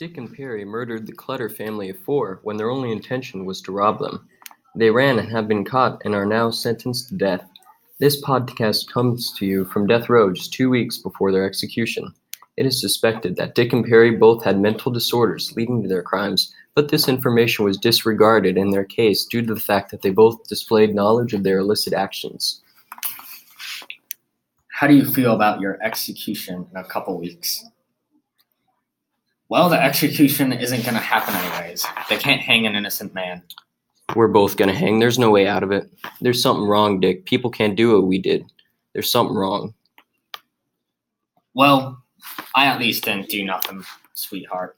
Dick and Perry murdered the Clutter family of four when their only intention was to rob them. They ran and have been caught and are now sentenced to death. This podcast comes to you from death row just two weeks before their execution. It is suspected that Dick and Perry both had mental disorders leading to their crimes, but this information was disregarded in their case due to the fact that they both displayed knowledge of their illicit actions. How do you feel about your execution in a couple weeks? Well, the execution isn't going to happen anyways. They can't hang an innocent man. We're both gonna hang. There's no way out of it. There's something wrong, Dick. People can't do what we did. There's something wrong. Well, I at least didn't do nothing, sweetheart.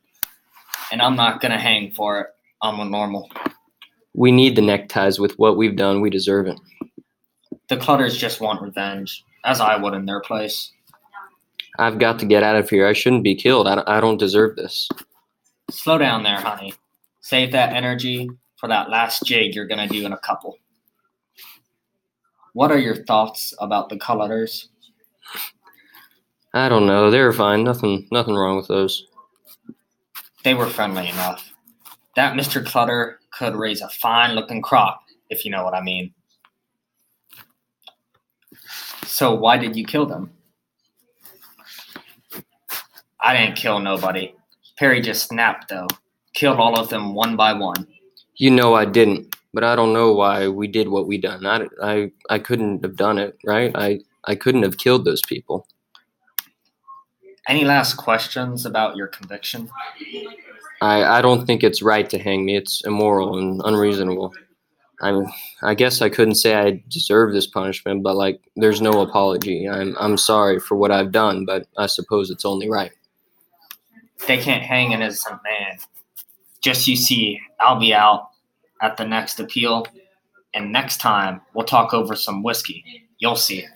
And I'm not going to hang for it. I'm a normal. We need the neckties with what we've done. We deserve it. The Clutters just want revenge, as I would in their place. I've got to get out of here. I shouldn't be killed. I, I don't deserve this. Slow down there, honey. Save that energy for that last jig you're going to do in a couple. What are your thoughts about the Clutters? I don't know. They were fine. Nothing nothing wrong with those. They were friendly enough. That Mr. Clutter could raise a fine looking crop, if you know what I mean. So, why did you kill them? I didn't kill nobody. Perry just snapped, though. Killed all of them one by one. You know I didn't, but I don't know why we did what we done. I, I, I couldn't have done it, right? I, I couldn't have killed those people. Any last questions about your conviction? I, I don't think it's right to hang me. It's immoral and unreasonable. I'm I guess I couldn't say I deserve this punishment, but like there's no apology. I'm I'm sorry for what I've done, but I suppose it's only right. They can't hang an innocent man. Just you see, I'll be out at the next appeal, and next time we'll talk over some whiskey. You'll see.